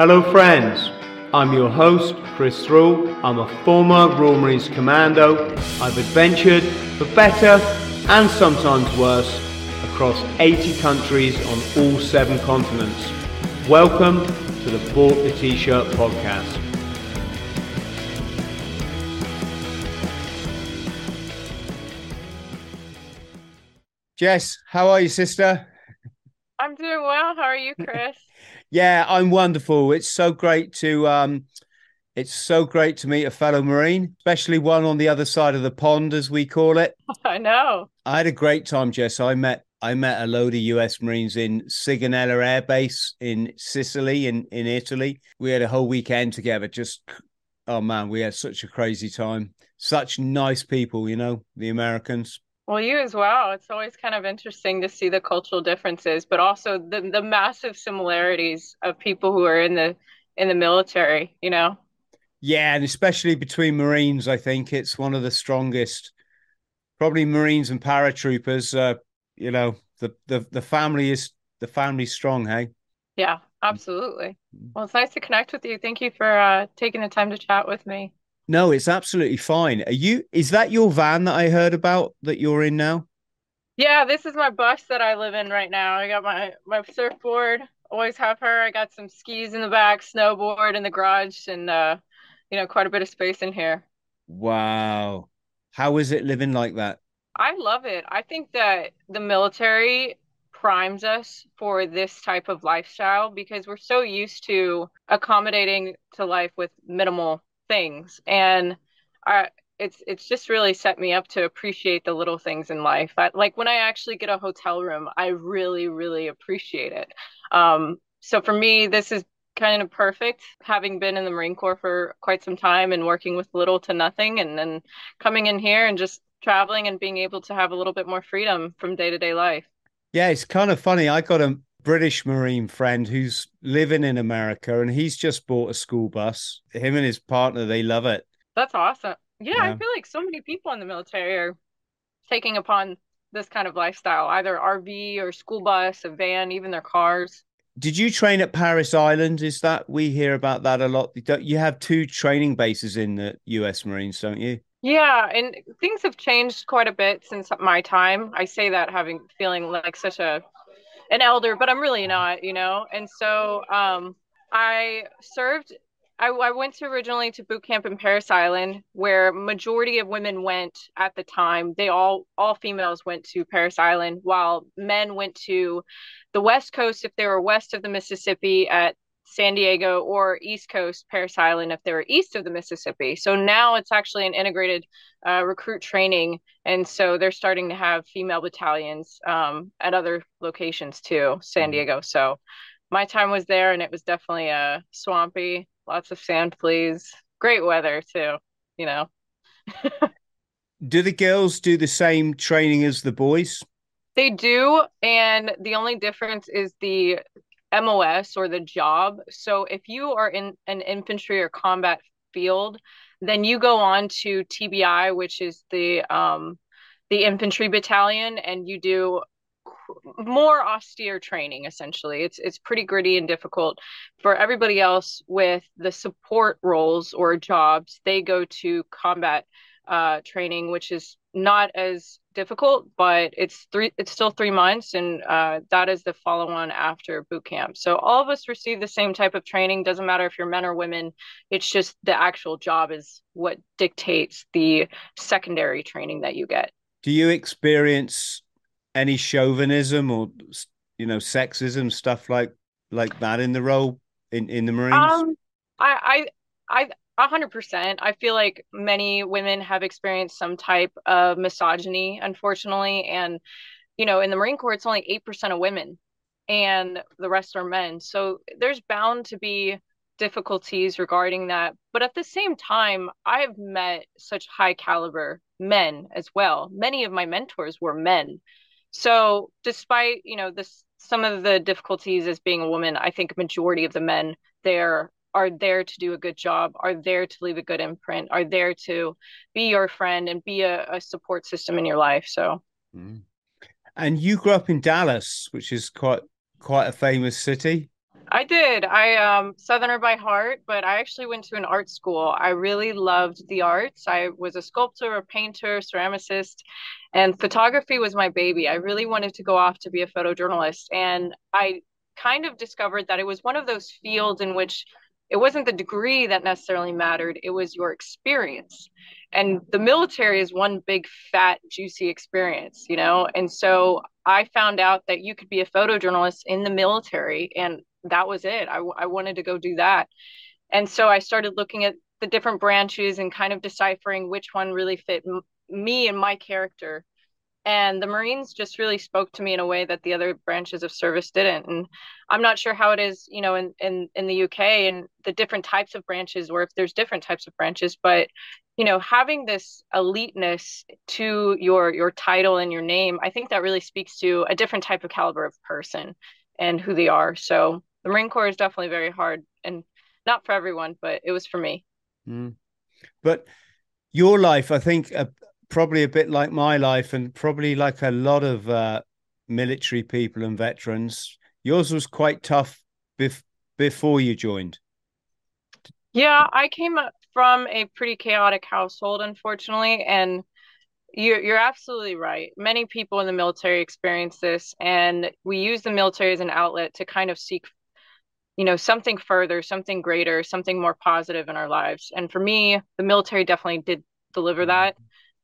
Hello, friends. I'm your host, Chris Thrall. I'm a former Royal Marines Commando. I've adventured for better and sometimes worse across 80 countries on all seven continents. Welcome to the Bought the T-Shirt podcast. Jess, how are you, sister? I'm doing well. How are you, Chris? yeah, I'm wonderful. It's so great to um it's so great to meet a fellow Marine, especially one on the other side of the pond, as we call it. I know. I had a great time, Jess. I met I met a load of US Marines in Sigonella Air Base in Sicily, in, in Italy. We had a whole weekend together. Just oh man, we had such a crazy time. Such nice people, you know, the Americans. Well, you as well. It's always kind of interesting to see the cultural differences, but also the the massive similarities of people who are in the in the military, you know. Yeah, and especially between Marines, I think it's one of the strongest. Probably Marines and paratroopers. Uh, you know, the the the family is the family's strong. Hey. Yeah, absolutely. Well, it's nice to connect with you. Thank you for uh, taking the time to chat with me. No, it's absolutely fine. Are you? Is that your van that I heard about that you're in now? Yeah, this is my bus that I live in right now. I got my my surfboard. Always have her. I got some skis in the back, snowboard in the garage, and uh, you know, quite a bit of space in here. Wow, how is it living like that? I love it. I think that the military primes us for this type of lifestyle because we're so used to accommodating to life with minimal things and I it's it's just really set me up to appreciate the little things in life. I, like when I actually get a hotel room, I really really appreciate it. Um, so for me, this is kind of perfect. Having been in the Marine Corps for quite some time and working with little to nothing, and then coming in here and just traveling and being able to have a little bit more freedom from day to day life. Yeah, it's kind of funny. I got a British Marine friend who's living in America and he's just bought a school bus. Him and his partner, they love it. That's awesome. Yeah, yeah, I feel like so many people in the military are taking upon this kind of lifestyle, either RV or school bus, a van, even their cars. Did you train at Parris Island? Is that we hear about that a lot? You have two training bases in the US Marines, don't you? Yeah, and things have changed quite a bit since my time. I say that having feeling like such a an elder, but I'm really not, you know. And so um, I served. I, I went to originally to boot camp in Parris Island, where majority of women went at the time. They all all females went to Parris Island, while men went to the West Coast if they were west of the Mississippi at San Diego or East Coast Parris Island if they were east of the Mississippi. So now it's actually an integrated uh, recruit training, and so they're starting to have female battalions um, at other locations too, San mm-hmm. Diego. So my time was there, and it was definitely uh, swampy, lots of sand fleas, great weather too. You know. do the girls do the same training as the boys? They do, and the only difference is the MOS or the job. So if you are in an infantry or combat field, then you go on to TBI, which is the um, the infantry battalion, and you do more austere training essentially it's it's pretty gritty and difficult for everybody else with the support roles or jobs they go to combat uh, training which is not as difficult, but it's three it's still three months and uh, that is the follow on after boot camp. So all of us receive the same type of training. Doesn't matter if you're men or women. It's just the actual job is what dictates the secondary training that you get. Do you experience any chauvinism or you know sexism stuff like like that in the role in in the Marines? Um, I I I a hundred percent. I feel like many women have experienced some type of misogyny, unfortunately. And, you know, in the Marine Corps, it's only 8% of women and the rest are men. So there's bound to be difficulties regarding that. But at the same time, I've met such high caliber men as well. Many of my mentors were men. So despite, you know, this some of the difficulties as being a woman, I think majority of the men there are there to do a good job, are there to leave a good imprint, are there to be your friend and be a, a support system in your life. So, mm. and you grew up in Dallas, which is quite quite a famous city. I did. I um Southerner by heart, but I actually went to an art school. I really loved the arts. I was a sculptor, a painter, ceramicist, and photography was my baby. I really wanted to go off to be a photojournalist, and I kind of discovered that it was one of those fields in which it wasn't the degree that necessarily mattered, it was your experience. And the military is one big fat juicy experience, you know? And so I found out that you could be a photojournalist in the military and that was it. I, I wanted to go do that. And so I started looking at the different branches and kind of deciphering which one really fit m- me and my character. And the Marines just really spoke to me in a way that the other branches of service didn't. And I'm not sure how it is, you know, in, in, in the UK and the different types of branches, or if there's different types of branches, but you know, having this eliteness to your your title and your name, I think that really speaks to a different type of caliber of person and who they are. So the Marine Corps is definitely very hard and not for everyone, but it was for me. Mm. But your life, I think, uh, probably a bit like my life, and probably like a lot of uh, military people and veterans, yours was quite tough bef- before you joined. Yeah, I came from a pretty chaotic household, unfortunately, and you're you're absolutely right. Many people in the military experience this, and we use the military as an outlet to kind of seek you know something further something greater something more positive in our lives and for me the military definitely did deliver that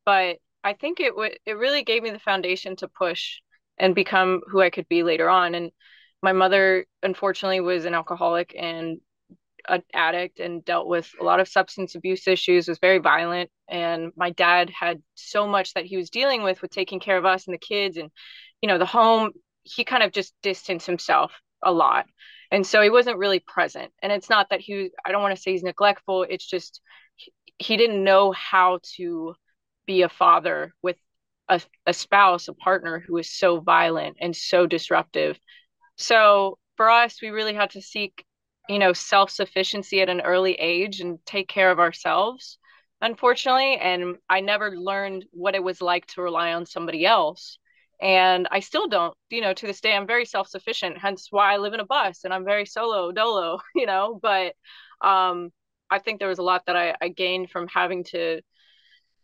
but i think it would it really gave me the foundation to push and become who i could be later on. And my mother unfortunately was an alcoholic and an addict and dealt with a lot of substance abuse issues was very violent. And my dad had so much that he was dealing with with taking care of us and the kids and you know the home he kind of just distanced himself a lot. And so he wasn't really present. And it's not that he was, i don't want to say he's neglectful. It's just he, he didn't know how to be a father with a, a spouse a partner who is so violent and so disruptive. So for us we really had to seek you know self-sufficiency at an early age and take care of ourselves unfortunately. And i never learned what it was like to rely on somebody else. And I still don't, you know, to this day, I'm very self sufficient, hence why I live in a bus and I'm very solo dolo, you know. But um, I think there was a lot that I, I gained from having to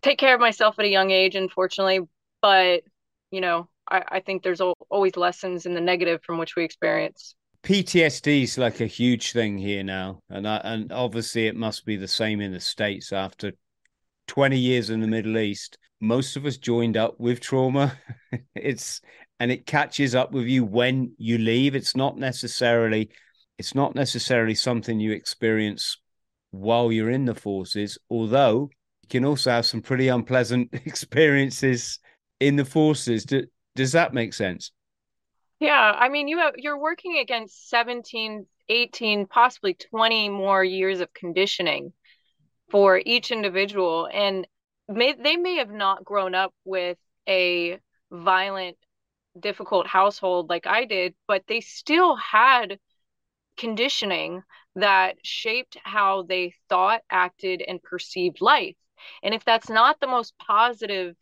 take care of myself at a young age, unfortunately. But, you know, I, I think there's always lessons in the negative from which we experience. PTSD is like a huge thing here now, and I, and obviously it must be the same in the states after 20 years in the Middle East most of us joined up with trauma. it's and it catches up with you when you leave. It's not necessarily it's not necessarily something you experience while you're in the forces, although can also have some pretty unpleasant experiences in the forces. Do, does that make sense? Yeah, I mean you have you're working against 17, 18, possibly 20 more years of conditioning for each individual and may they may have not grown up with a violent difficult household like I did, but they still had conditioning that shaped how they thought, acted, and perceived life. And if that's not the most positive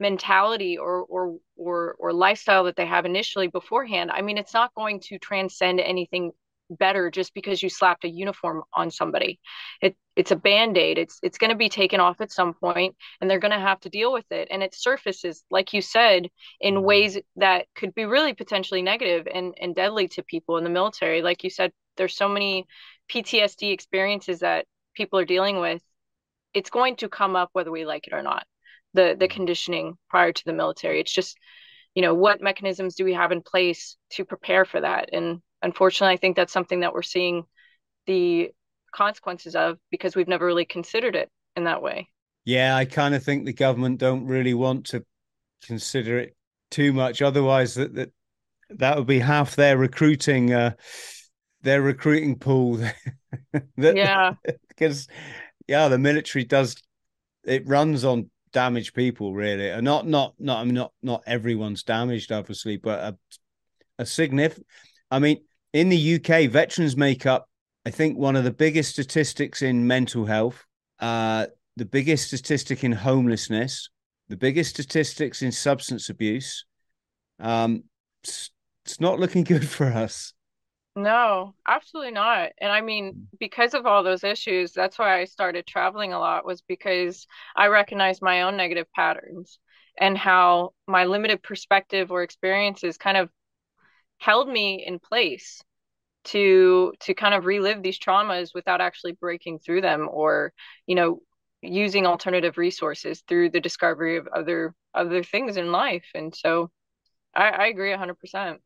mentality or or or or lifestyle that they have initially beforehand, I mean, it's not going to transcend anything better just because you slapped a uniform on somebody. It it's a band-aid. It's it's going to be taken off at some point and they're going to have to deal with it and it surfaces like you said in mm-hmm. ways that could be really potentially negative and and deadly to people in the military. Like you said there's so many PTSD experiences that people are dealing with. It's going to come up whether we like it or not. The the mm-hmm. conditioning prior to the military. It's just you know what mechanisms do we have in place to prepare for that and unfortunately, I think that's something that we're seeing the consequences of because we've never really considered it in that way. Yeah, I kind of think the government don't really want to consider it too much. Otherwise, that that that would be half their recruiting uh, their recruiting pool. yeah, because yeah, the military does it runs on damaged people really, and not not not I mean not not everyone's damaged obviously, but a a significant. I mean, in the UK, veterans make up, I think, one of the biggest statistics in mental health, uh, the biggest statistic in homelessness, the biggest statistics in substance abuse. Um, it's, it's not looking good for us. No, absolutely not. And I mean, mm. because of all those issues, that's why I started traveling a lot was because I recognized my own negative patterns and how my limited perspective or experiences kind of held me in place to to kind of relive these traumas without actually breaking through them or you know using alternative resources through the discovery of other other things in life and so i, I agree 100%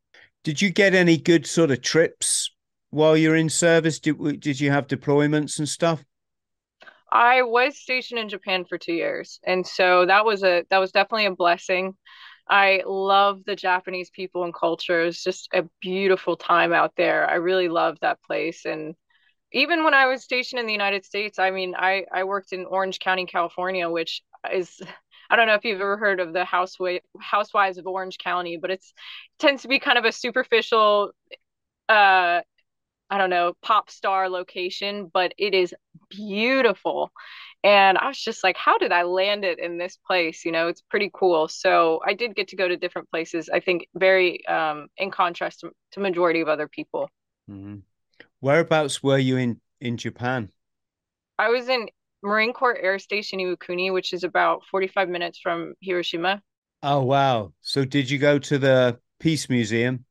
did you get any good sort of trips while you're in service did, did you have deployments and stuff i was stationed in japan for two years and so that was a that was definitely a blessing I love the Japanese people and culture. It's just a beautiful time out there. I really love that place. And even when I was stationed in the United States, I mean, I, I worked in Orange County, California, which is, I don't know if you've ever heard of the housewife, Housewives of Orange County, but it's it tends to be kind of a superficial, uh, I don't know, pop star location, but it is beautiful. And i was just like how did i land it in this place? You know it's pretty cool. So i did get to go to different places i think very um in contrast to, to majority of other people. Mm-hmm. whereabouts were you in in japan? I was in marine corps air station iwakuni which is about 45 minutes from hiroshima oh wow so did you go to the peace museum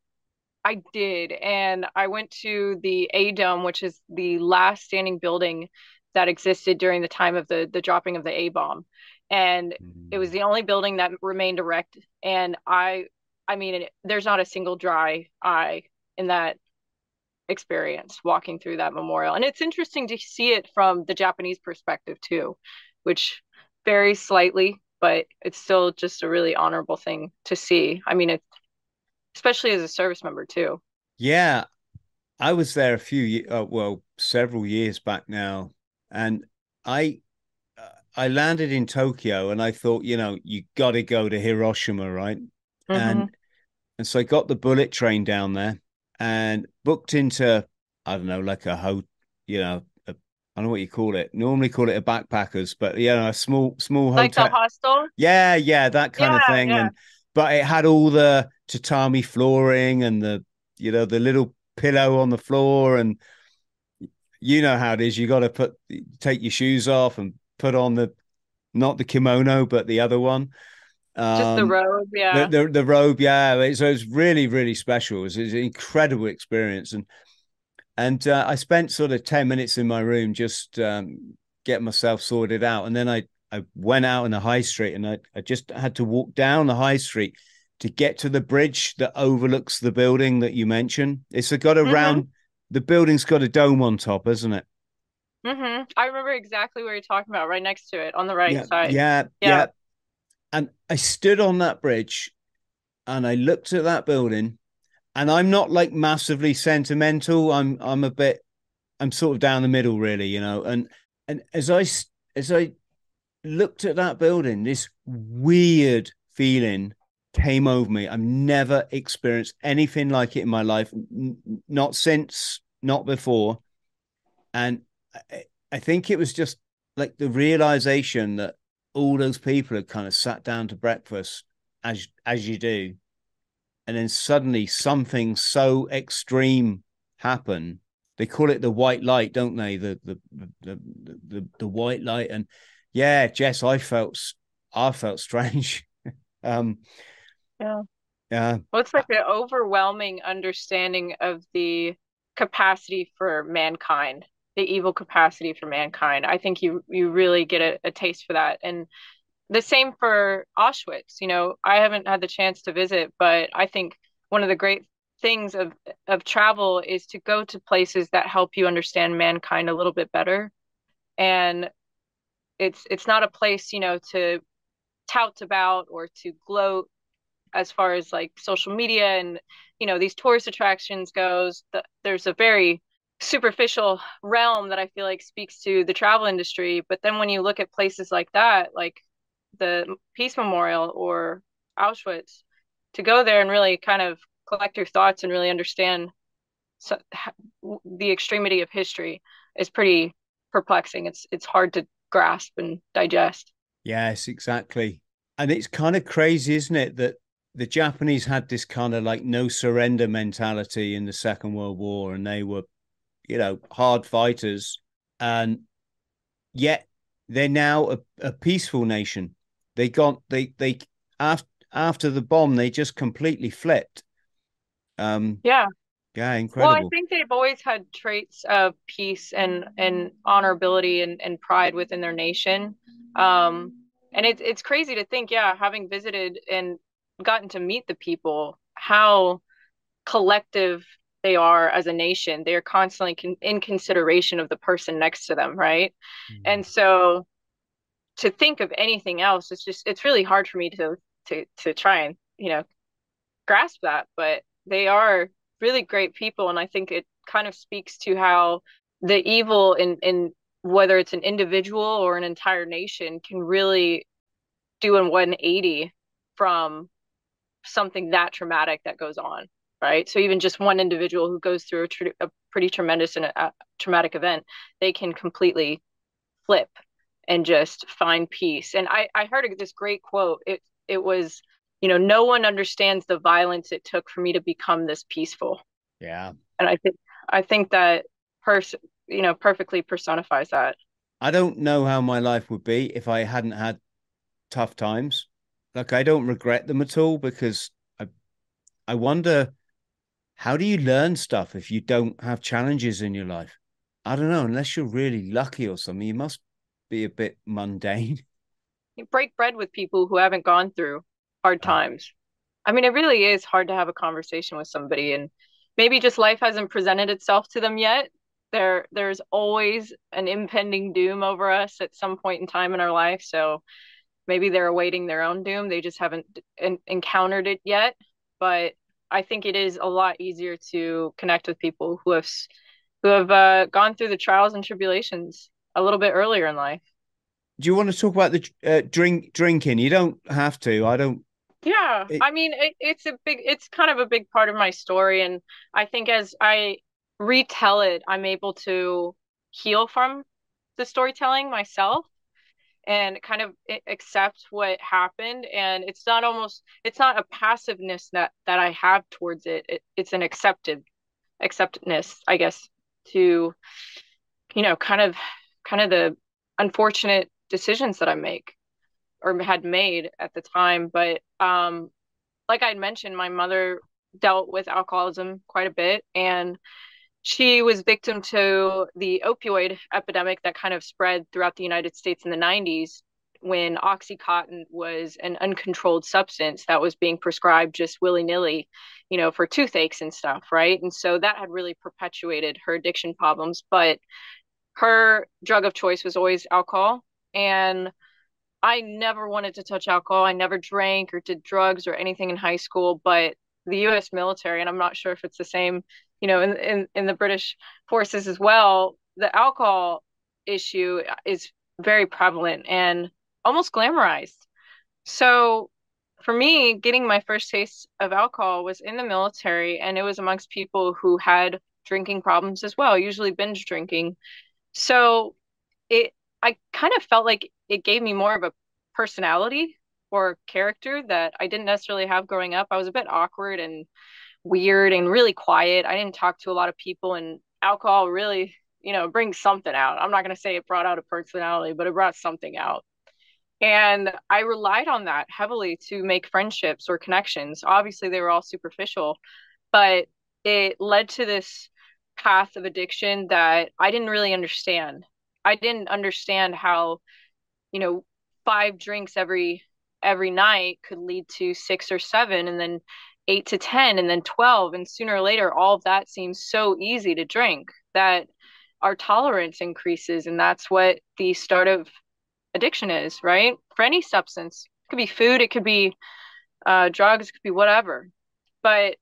I did. And I went to the A Dome, which is the last standing building that existed during the time of the the dropping of the A bomb, and mm-hmm. it was mm. the only building that remained erect. And I, I mean, it, there's not a single dry eye in that experience walking through that memorial. And it's interesting to see it from the Japanese perspective too, which varies slightly, but it's still just a really honorable thing to see. I mean, it's especially as a service member too. Yeah, I was there a few, uh, well, several years back now, and I uh, I landed in Tokyo and I thought, you know, you got to go to Hiroshima, right? Mm-hmm. And and so I got the bullet train down there and booked into I don't know, like a ho, you know, I don't know what you call it. Normally call it a backpackers, but you know, a small small like hotel. Like a hostel. Yeah, yeah, that kind yeah, of thing. Yeah. And but it had all the tatami flooring and the you know the little pillow on the floor and you know how it is. You got to put take your shoes off and put on the not the kimono, but the other one. Um, Just the um, robe, yeah. The, the, the robe, yeah. So it's really, really special. It was, it was, an incredible experience, and and uh, I spent sort of ten minutes in my room just um, getting myself sorted out, and then I I went out in the high street, and I I just had to walk down the high street to get to the bridge that overlooks the building that you mentioned. It's got a mm-hmm. round the building's got a dome on top, isn't it? Mm-hmm. I remember exactly where you're talking about, right next to it on the right yeah, side. Yeah, yeah, yeah. And I stood on that bridge and I looked at that building and I'm not like massively sentimental. I'm I'm a bit I'm sort of down the middle really, you know. And and as I as I looked at that building, this weird feeling came over me. I've never experienced anything like it in my life, N- not since, not before. And I, I think it was just like the realization that all those people had kind of sat down to breakfast as as you do, and then suddenly something so extreme happened. They call it the white light, don't they? The the the the, the, the white light, and yeah, Jess, I felt I felt strange. um, yeah. Yeah. Well, it's like an overwhelming understanding of the capacity for mankind, the evil capacity for mankind. I think you you really get a, a taste for that. And the same for Auschwitz. You know, I haven't had the chance to visit, but I think one of the great things of of travel is to go to places that help you understand mankind a little bit better. And it's it's not a place, you know, to tout about or to gloat as far as like social media and you know these tourist attractions goes the, there's a very superficial realm that i feel like speaks to the travel industry but then when you look at places like that like the peace memorial or auschwitz to go there and really kind of collect your thoughts and really understand so, the extremity of history is pretty perplexing. It's it's hard to grasp and digest. Yes exactly. And it's kind of crazy isn't it that the Japanese had this kind of like no surrender mentality in the Second World War, and they were, you know, hard fighters, and yet they're now a, a peaceful nation. They got they they after after the bomb they just completely flipped. Um, yeah, yeah, incredible. Well, I think they've always had traits of peace and and honorability and, and pride within their nation. Um, and it's it's crazy to think, yeah, having visited and gotten to meet the people, how collective they are as a nation. They are constantly con- in consideration of the person next to them, right? Mm-hmm. And so to think of anything else, it's just it's really hard for me to to to try and you know grasp that. But they are really great people, and I think it kind of speaks to how the evil in in whether it's an individual or an entire nation can really do a 180 from something that traumatic that goes on right? So even just one individual who goes through a, tr- a pretty tremendous and a, a traumatic event they can completely flip and just find peace. And i i heard this great quote. It it was you know no one understands the violence it took for me to become this peaceful. Yeah. And i think i think that person you know perfectly personifies that. I don't know how my life would be if i hadn't had tough times. Like I don't regret them at all because I I wonder how do you learn stuff if you don't have challenges in your life? I don't know, unless you're really lucky or something, you must be a bit mundane. You break bread with people who haven't gone through hard ah. times. I mean, it really is hard to have a conversation with somebody and maybe just life hasn't presented itself to them yet. There there's always an impending doom over us at some point in time in our life. So maybe they're awaiting their own doom they just haven't encountered it yet but i think it is a lot easier to connect with people who have who have uh, gone through the trials and tribulations a little bit earlier in life. Do you want to talk about the uh, drink drinking? You don't have to. I don't yeah. It... i mean it, it's a big it's kind of a big part of my story and i think as i retell it i'm able to heal from the storytelling myself and kind of accept what happened and it's not almost it's not a passiveness that that i have towards it, it it's an accepted acceptedness i guess to you know kind of kind of the unfortunate decisions that i make or had made at the time. But um like i mentioned my mother dealt with alcoholism quite a bit and she was victim to the opioid epidemic that kind of spread throughout the United States in the 90s when Oxycontin was an uncontrolled substance that was being prescribed just willy nilly, you know, for toothaches and stuff, right? And so that had really perpetuated her addiction problems. But her drug of choice was always alcohol. And I never wanted to touch alcohol. I never drank or did drugs or anything in high school. But the US military, and I'm not sure if it's the same you know, in, in, in the British forces as well, the alcohol issue is very prevalent and almost glamorized. So for me, getting my first taste of alcohol was in the military, and it was amongst people who had drinking problems as well, usually binge drinking. So it, I kind of felt like it gave me more of a personality or character that I didn't necessarily have growing up. I was a bit awkward and weird and really quiet. I didn't talk to a lot of people, and alcohol really, you know, brings something out. I'm not going to say it brought out a personality, but it brought something out. And I relied on that heavily to make friendships or connections. Obviously, they were all superficial, but it led to this path of addiction that I didn't really understand. I didn't understand how, you know, five drinks every every night could lead to six or seven and then eight to 10 and then 12. And sooner or later, all of that seems so easy to drink that our tolerance increases. And that's what the start of addiction is, right? For any substance, it could be food, it could be uh, drugs, it could be whatever. But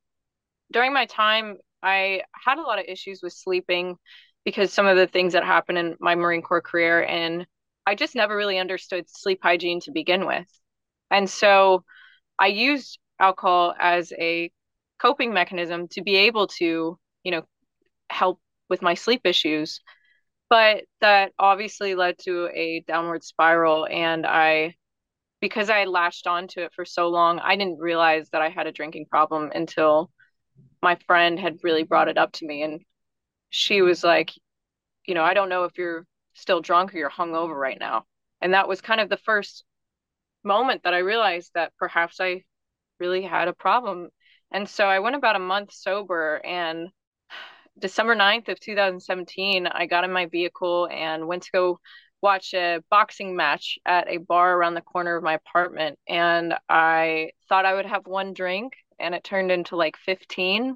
during my time, I had a lot of issues with sleeping because some of the things that happened in my Marine Corps career. And I just never really understood sleep hygiene to begin with. And so I used alcohol as a coping mechanism to be able to, you know, help with my sleep issues. But that obviously led to a downward spiral, and I because I latched onto it for so long, I didn't realize that I had a drinking problem until my friend had really brought it up to me. And she was like, you know, I don't know if you're still drunk or you're hungover right now. And that was kind of the first moment that I realized that perhaps I really had a problem. And so I went about a month sober and December 9th of 2017, I got in my vehicle and went to go watch a boxing match at a bar around the corner of my apartment. And I thought I would have one drink, and it turned into like 15,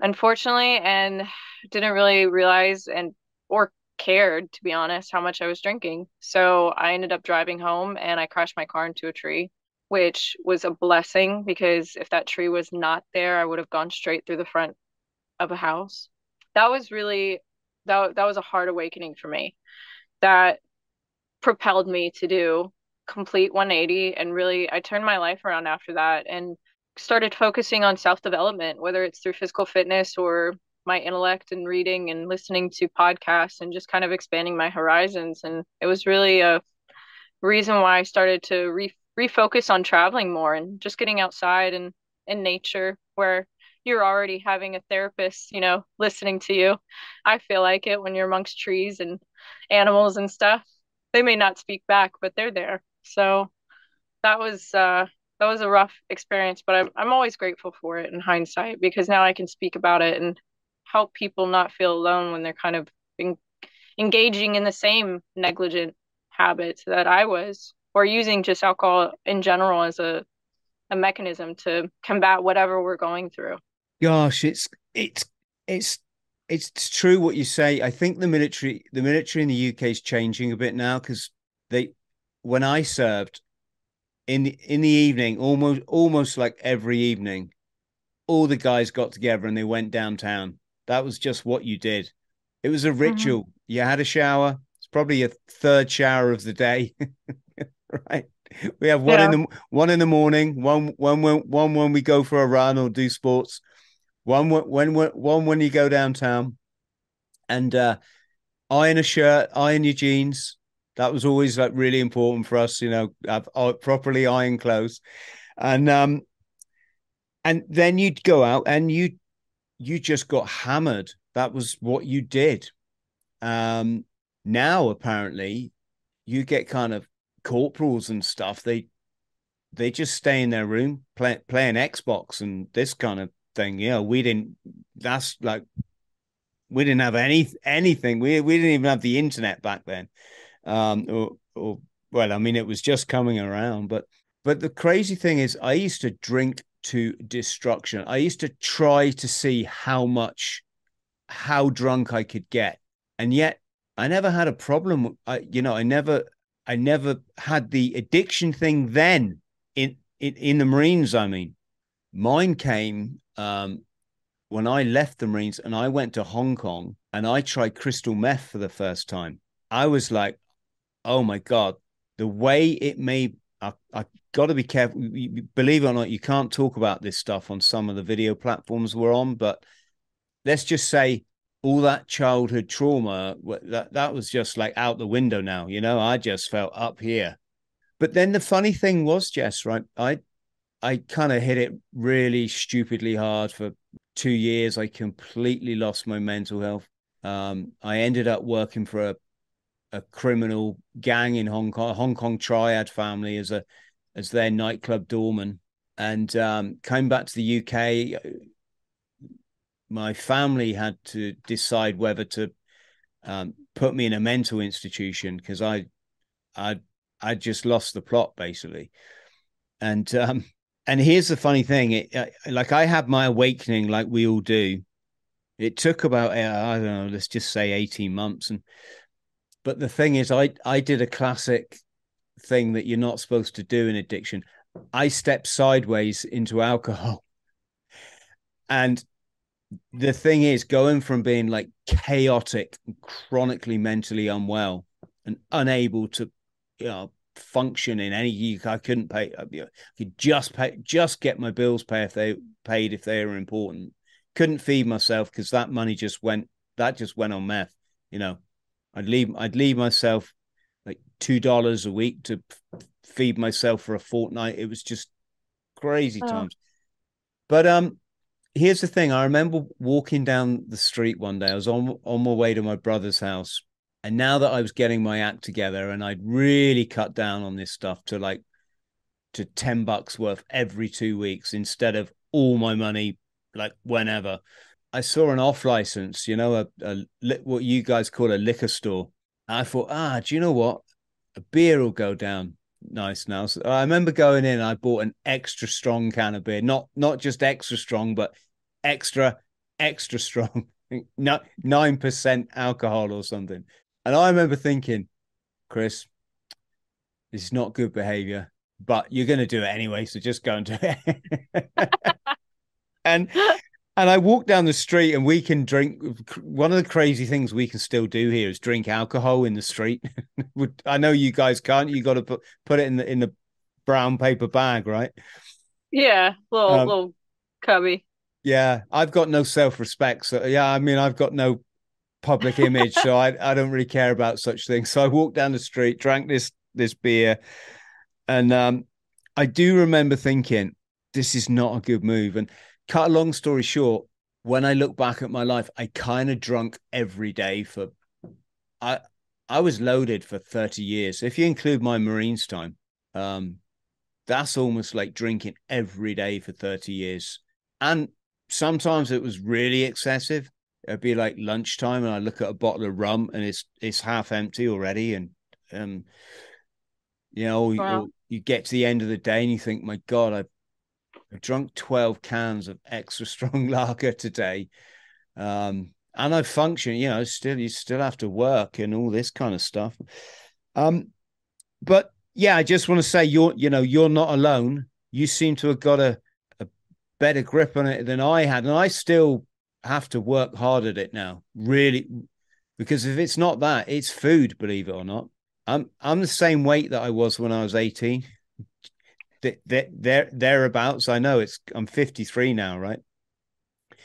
unfortunately, and didn't really realize and or cared, to be honest, how much I was drinking. So I ended up driving home and I crashed my car into a tree, which was a blessing because if that tree was not there, I would have gone straight through the front of a house. That was really that that was a hard awakening for me that propelled me to do complete 180 and really I turned my life around after that and started focusing on self-development whether it's through physical fitness or my intellect and reading and listening to podcasts and just kind of expanding my horizons and it was really a reason why I started to re- refocus on traveling more and just getting outside and in nature where you're already having a therapist, you know, listening to you. I feel like it when you're amongst trees and animals and stuff. They may not speak back, but they're there. So that was uh that was a rough experience, but I'm I'm always grateful for it in hindsight because now I can speak about it and help people not feel alone when they're kind of engaging in the same negligent habits that I was or using just alcohol in general as a a mechanism to combat whatever we're going through. Gosh, it's it's it's it's true what you say. I think the military the military in the UK is changing a bit now because they when I served in the in the evening, almost almost like every evening, all the guys got together and they went downtown. That was just what you did. It was a mm-hmm. ritual. Mm-hmm. You had a shower. It's probably a third shower of the day, right? We have one yeah. in the one in the morning, one one when one when we go for a run or do sports, one when one when you go downtown, and uh, iron a shirt, iron your jeans. That was always like really important for us, you know, have uh, properly iron clothes, and um, and then you'd go out and you you just got hammered. That was what you did. Um, now apparently, you get kind of corporals and stuff. They they just stay in their room play, playing Xbox and this kind of thing. Yeah, we didn't. That's like we didn't have any anything. We we didn't even have the internet back then. Um, or, or well, I mean, it was just coming around. But but the crazy thing is, I used to drink to destruction. I used to try to see how much, how drunk I could get, and yet I never had a problem. I you know, I never I never had the addiction thing then in in, in the Marines. I mean, mine came um, when I left the Marines and I went to Hong Kong and I tried crystal meth for the first time, I was like, oh my God, the way it made, I, I got to be careful. Believe it or not, you can't talk about this stuff on some of the video platforms we're on, but let's just say all that childhood trauma, that, that was just like out the window now. You know, I just felt up here. But then the funny thing was, Jess, right? I I kind of hit it really stupidly hard for two years. I completely lost my mental health. Um, I ended up working for a a criminal gang in Hong Kong, Hong Kong triad family as a as their nightclub doorman, and um, came back to the UK. My family had to decide whether to um, put me in a mental institution because I, I, I just lost the plot basically, and um, and here's the funny thing it, like i had my awakening like we all do. It took about uh, i don't know let's just say 18 months. And but the thing is i i did a classic thing that you're not supposed to do in addiction. I stepped sideways into alcohol. And the thing is going from being like chaotic chronically mentally unwell and unable to you know function in any I couldn't pay I could just pay just get my bills paid if they paid if they were important couldn't feed myself because that money just went that just went on meth you know I'd leave I'd leave myself like two dollars a week to feed myself for a fortnight. It was just crazy oh. times. But um, here's the thing. I remember walking down the street one day. I was on on my way to my brother's house, and now that I was getting my act together, and I'd really cut down on this stuff to like to ten bucks worth every two weeks instead of all my money like whenever. I saw an off license, you know, a, a what you guys call a liquor store. I thought, ah, do you know what? A beer will go down nice now. So I remember going in. I bought an extra strong can of beer, not not just extra strong, but extra extra strong, nine percent alcohol or something. And I remember thinking, Chris, this is not good behavior, but you're going to do it anyway, so just go and do it. and and I walk down the street and we can drink. One of the crazy things we can still do here is drink alcohol in the street. I know you guys can't. You got to put put it in the in the brown paper bag, right? Yeah, little um, little cubby. Yeah, I've got no self respect. So yeah, I mean, I've got no public image, so I I don't really care about such things. So I walked down the street, drank this this beer, and um, I do remember thinking this is not a good move. And cut a long story short, when I look back at my life, I kind of drunk every day for I I was loaded for 30 years. If you include my Marines time, um, that's almost like drinking every day for 30 years. And sometimes it was really excessive. It'd be like lunchtime and I look at a bottle of rum and it's it's half empty already. And um, you know, wow. you, you get to the end of the day and you think, my God, I drunk 12 cans of extra strong lager today. Um, and I function, you know, still, you still have to work and all this kind of stuff. Um, but yeah, I just want to say you're, you know, you're not alone. You seem to have got a, a better grip on it than I had. And I still have to work hard at it now, really, because if it's not that, it's food, believe it or not. I'm I'm the same weight that I was when I was 18 there there thereabouts. I know it's I'm 53 now, right?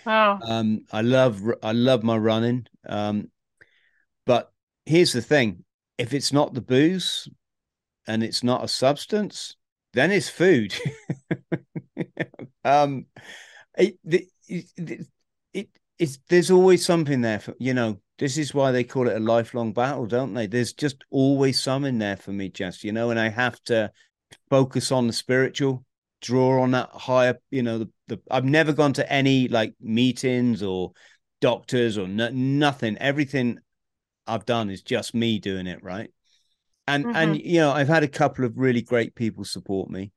Wow. Um, I love I love my running. Um, but here's the thing: if it's not the booze and it's not a substance, then it's food. um, it, it, it, it it's there's always something there for you know. This is why they call it a lifelong battle, don't they? There's just always some in there for me, Jess. You know, and I have to focus on the spiritual, draw on that higher, you know, the, the I've never gone to any like meetings or doctors or nothing. Everything I've done is just me doing it, right? And mm-hmm. and you know, I've had a couple of really great people support me.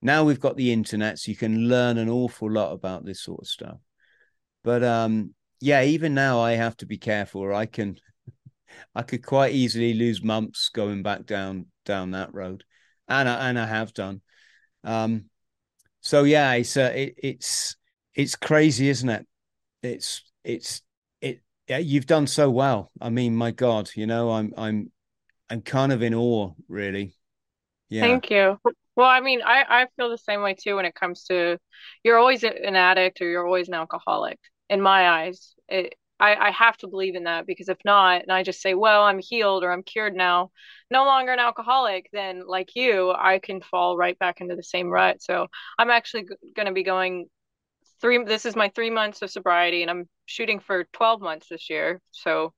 Now we've got the internet, so you can learn an awful lot about this sort of stuff. But um, yeah, even now I have to be careful, or I can, I could quite easily lose months going back down down that road and I, and I have done. Um, so yeah, it's uh, it, it's it's crazy, isn't it? It's it's it. Yeah, you've done so well. I mean, my God, you know, I'm I'm I'm kind of in awe, really. Yeah. Thank you. Well, I mean, I I feel the same way too when it comes to you're always an addict or you're always an alcoholic. In my eyes, it, I, I have to believe in that because if not, and I just say, well, I'm healed or I'm cured now, no longer an alcoholic, then like you, I can fall right back into the same rut. So I'm actually g- going to be going three, this is my three months of sobriety and I'm shooting for 12 months this year. So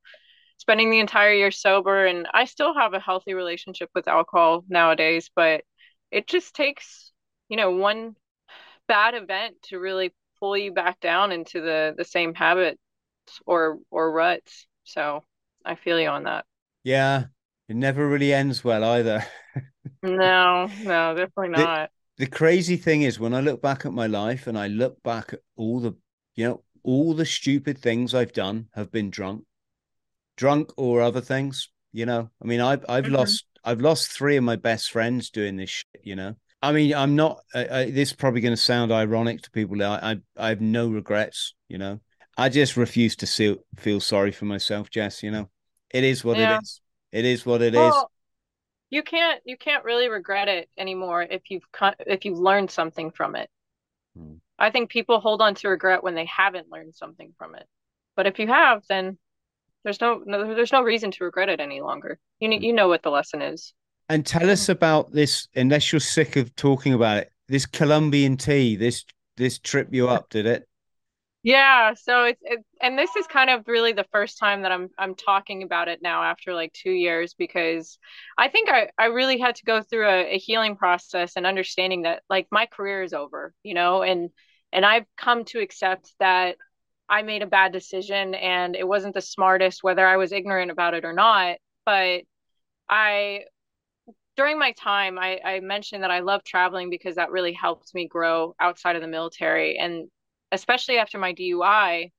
spending the entire year sober and I still have a healthy relationship with alcohol nowadays, but it just takes, you know, one bad event to really pull you back down into the the same habit or or ruts. So I feel you on that. Yeah, it never really ends well either. no, no, definitely not. The, the crazy thing is when I look back at my life and I look back at all the, you know, all the stupid things I've done have been drunk, drunk or other things. You know, I mean, I've I've mm-hmm. lost I've lost three of my best friends doing this. Shit, you know, I mean, I'm not. Uh, this is probably going to sound ironic to people. I, I I have no regrets. You know, I just refuse to feel feel sorry for myself, Jess. You know, it is what yeah. it is. It is what it well, is. You can't you can't really regret it anymore if you've if you've learned something from it. Hmm. I think people hold on to regret when they haven't learned something from it. But if you have, then there's no, no there's no reason to regret it any longer. You you know what the lesson is. And tell us about this, unless you're sick of talking about it. This Colombian tea, this this trip you up, did it? Yeah, so it's it, and this is kind of really the first time that I'm I'm talking about it now after like 2 years because I think I I really had to go through a, a healing process and understanding that like my career is over, you know, and and I've come to accept that I made a bad decision and it wasn't the smartest whether I was ignorant about it or not, but I during my time I, I mentioned that I love traveling because that really helped me grow outside of the military and especially after my DUI,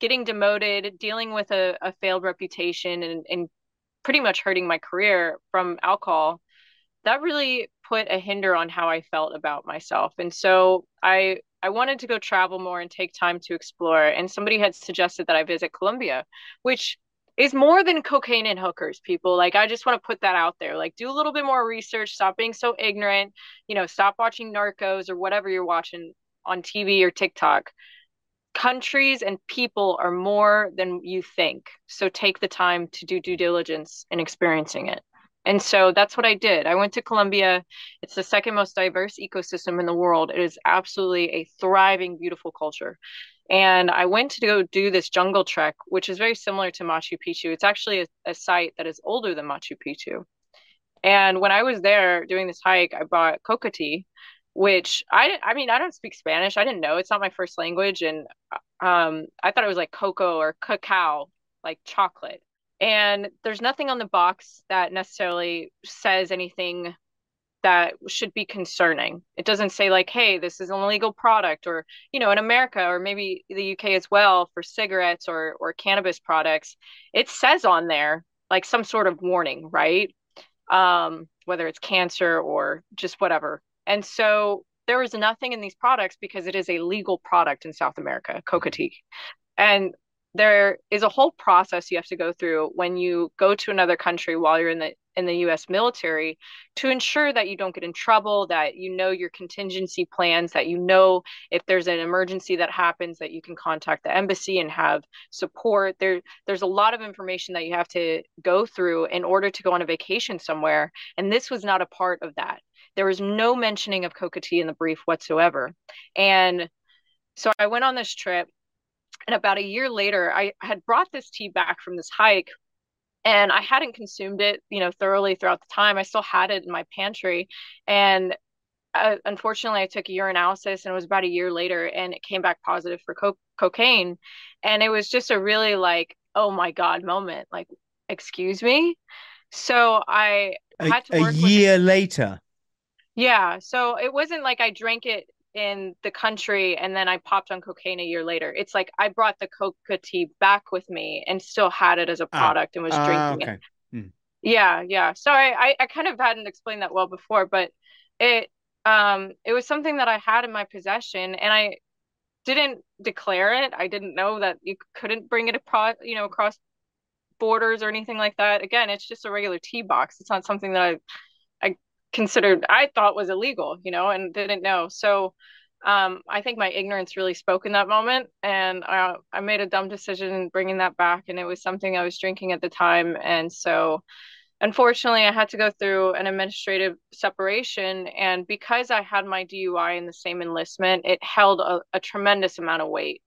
getting demoted, dealing with a, a failed reputation, and, and pretty much hurting my career from alcohol, that really put a hinder on how I felt about myself. And so I I wanted to go travel more and take time to explore. And somebody had suggested that I visit Colombia, which is more than cocaine and hookers, people. Like, I just want to put that out there. Like, do a little bit more research, stop being so ignorant, you know, stop watching Narcos or whatever you're watching on TV or TikTok. Countries and people are more than you think. So take the time to do due diligence in experiencing it. And so that's what I did. I went to Colombia. It's the second most diverse ecosystem in the world. It is absolutely a thriving, beautiful culture. And I went to go do this jungle trek, which is very similar to Machu Picchu. It's actually a, a site that is older than Machu Picchu. And when I was there doing this hike, I bought coca tea, which I I mean I don't speak Spanish. I didn't know it's not my first language, and um I thought it was like cocoa or cacao, like chocolate. And there's nothing on the box that necessarily says anything that should be concerning. It doesn't say like, hey, this is an illegal product, or you know, in America or maybe the UK as well for cigarettes or or cannabis products, it says on there like some sort of warning, right? Um, whether it's cancer or just whatever and so there is nothing in these products because it is a legal product in South America, coca tea. And there is a whole process you have to go through when you go to another country while you're in the in the US military to ensure that you don't get in trouble, that you know your contingency plans, that you know if there's an emergency that happens that you can contact the embassy and have support. There there's a lot of information that you have to go through in order to go on a vacation somewhere and this was not a part of that. There was no mentioning of coca tea in the brief whatsoever. And so I went on this trip. And about a year later, I had brought this tea back from this hike and I hadn't consumed it, you know, thoroughly throughout the time. I still had it in my pantry. And uh, unfortunately, I took a urinalysis and it was about a year later and it came back positive for co- cocaine. And it was just a really like, oh my God moment. Like, excuse me. So I a, had to a year later. Yeah. So it wasn't like I drank it in the country and then I popped on cocaine a year later. It's like I brought the coca tea back with me and still had it as a ah, product and was uh, drinking okay. it. Hmm. Yeah, yeah. So I, I, I kind of hadn't explained that well before, but it um it was something that I had in my possession and I didn't declare it. I didn't know that you couldn't bring it across you know across borders or anything like that. Again, it's just a regular tea box. It's not something that I considered I thought was illegal, you know, and didn't know. So um, I think my ignorance really spoke in that moment, and I I made a dumb decision bringing that back, and it was something I was drinking at the time, and so unfortunately I had to go through an administrative separation, and because I had my DUI in the same enlistment, it held a, a tremendous amount of weight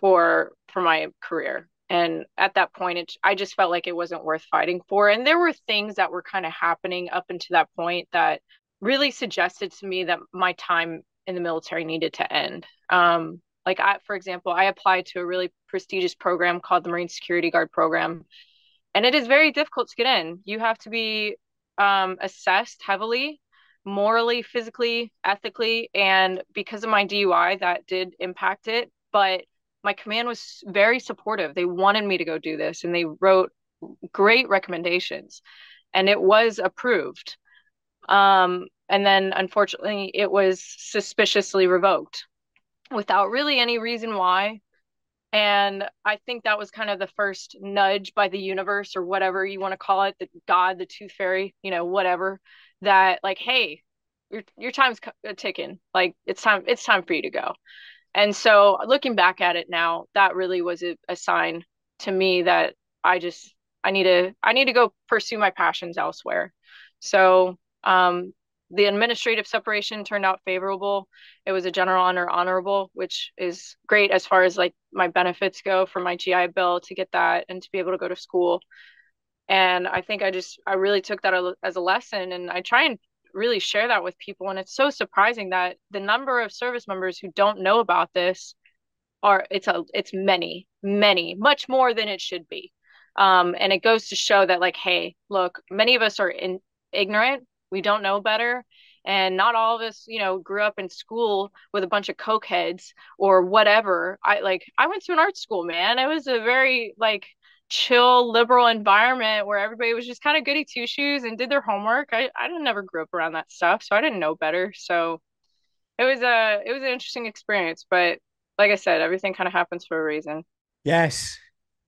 for for my career and at that point it, i just felt like it wasn't worth fighting for and there were things that were kind of happening up until that point that really suggested to me that my time in the military needed to end. Um, like I, for example i applied to a really prestigious program called the marine security guard program and it is very difficult to get in. You have to be um, assessed heavily morally physically ethically and because of my dui that did impact it but my command was very supportive. They wanted me to go do this and they wrote great recommendations and it was approved. Um, and then unfortunately, it was suspiciously revoked without really any reason why. And I think that was kind of the first nudge by the universe or whatever you want to call it, the God, the tooth fairy, you know, whatever, that like, hey, your your time's ticking. Like it's time, it's time for you to go. And so looking back at it now, that really was a, a sign to me that I just I need to I need to go pursue my passions elsewhere. So um, the administrative separation turned out favorable. It was a general honor honorable, which is great as far as like my benefits go for my GI Bill to get that and to be able to go to school. And I think I just I really took that as a lesson, and I try and really share that with people. And it's so surprising that the number of service members who don't know about this are it's a it's many many much more than it should be um, and it goes to show that like hey look many of us are in, ignorant we don't know better and not all of us you know grew up in school with a bunch of coke heads or whatever i like i went to an art school man it was a very like chill liberal environment where everybody was just kind of goody two shoes and did their homework i i never grew up around that stuff so i didn't know better so it was a it was an interesting experience but like i said everything kind of happens for a reason yes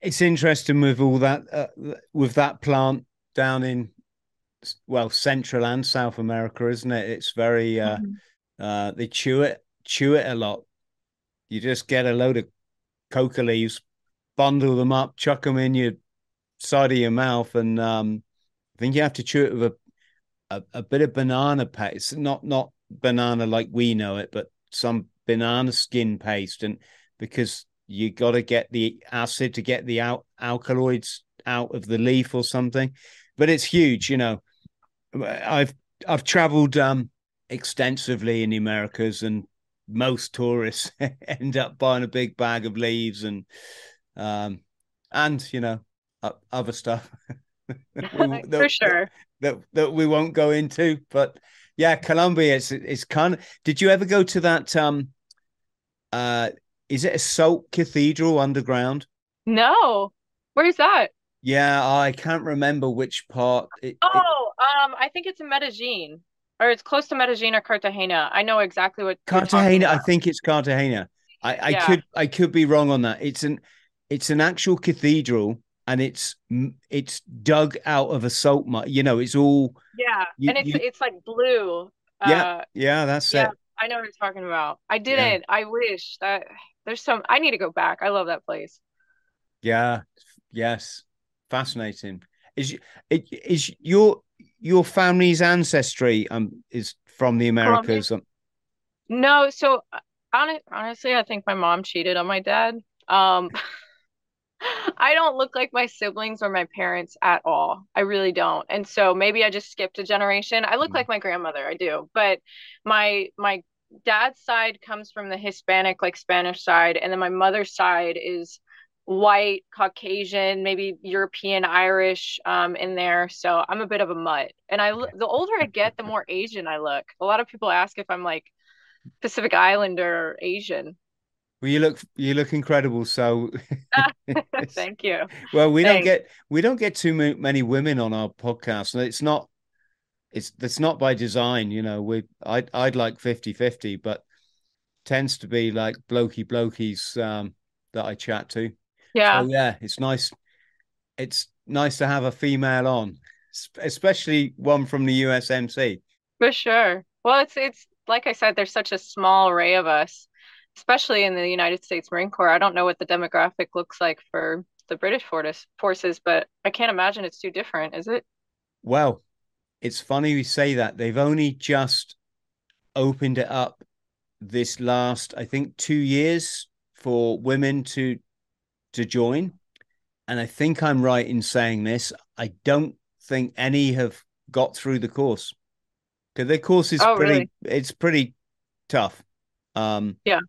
it's interesting with all that uh, with that plant down in well Central and South America, isn't it? It's very uh, mm-hmm. uh, they chew it chew it a lot. You just get a load of coca leaves, bundle them up, chuck them in your side of your mouth, and um, I think you have to chew it with a, a, a bit of banana paste, not not banana like we know it, but some banana skin paste, and because you got to get the acid to get the out alkaloids out of the leaf or something. But it's huge you know. I've i've traveled um extensively in the americas and most tourists end up buying a big bag of leaves and um and you know other stuff for sure that, that that we won't go into but yeah colombia it's it's kind of did you ever go to that um uh is it a salt cathedral underground? No. Where's that? Yeah, I can't remember which part. It, oh, it... um, I think it's in Medellin, or it's close to Medellin or Cartagena. I know exactly what Cartagena. I think it's Cartagena. I, I yeah. could I could be wrong on that. It's an it's an actual cathedral, and it's it's dug out of a salt mine. You know, it's all yeah, you, and it's you... it's like blue. Yeah, uh, yeah, that's yeah, it. I know what you're talking about. I didn't. Yeah. I wish that there's some i need to go back i love that place yeah yes fascinating is is your your family's ancestry um is from the americas um, no so honestly i think my mom cheated on my dad um I don't look like my siblings or my parents at all. I really don't. And so maybe I just skipped a generation. I look mm. like my grandmother, I do. But my my dad's side comes from the Hispanic, like Spanish side, and then my mother's side is white, Caucasian, maybe European, Irish um, in there. So I'm a bit of a mutt. And I, the older I get, the more Asian I look. A lot of people ask if I'm like Pacific Islander or Asian. Well, you look you look incredible. So thank you. Well, we Thanks. don't get we don't get too many women on our podcast, and it's not it's that's not by design you know we i'd, I'd like 50 50 but tends to be like blokey blokies um that i chat to yeah so, yeah it's nice it's nice to have a female on especially one from the usmc for sure well it's it's like i said there's such a small array of us especially in the united states marine corps i don't know what the demographic looks like for the british forces but i can't imagine it's too different is it well it's funny you say that. They've only just opened it up this last, I think, two years for women to to join. And I think I'm right in saying this. I don't think any have got through the course. Because their course is oh, pretty really? it's pretty tough. Um yeah.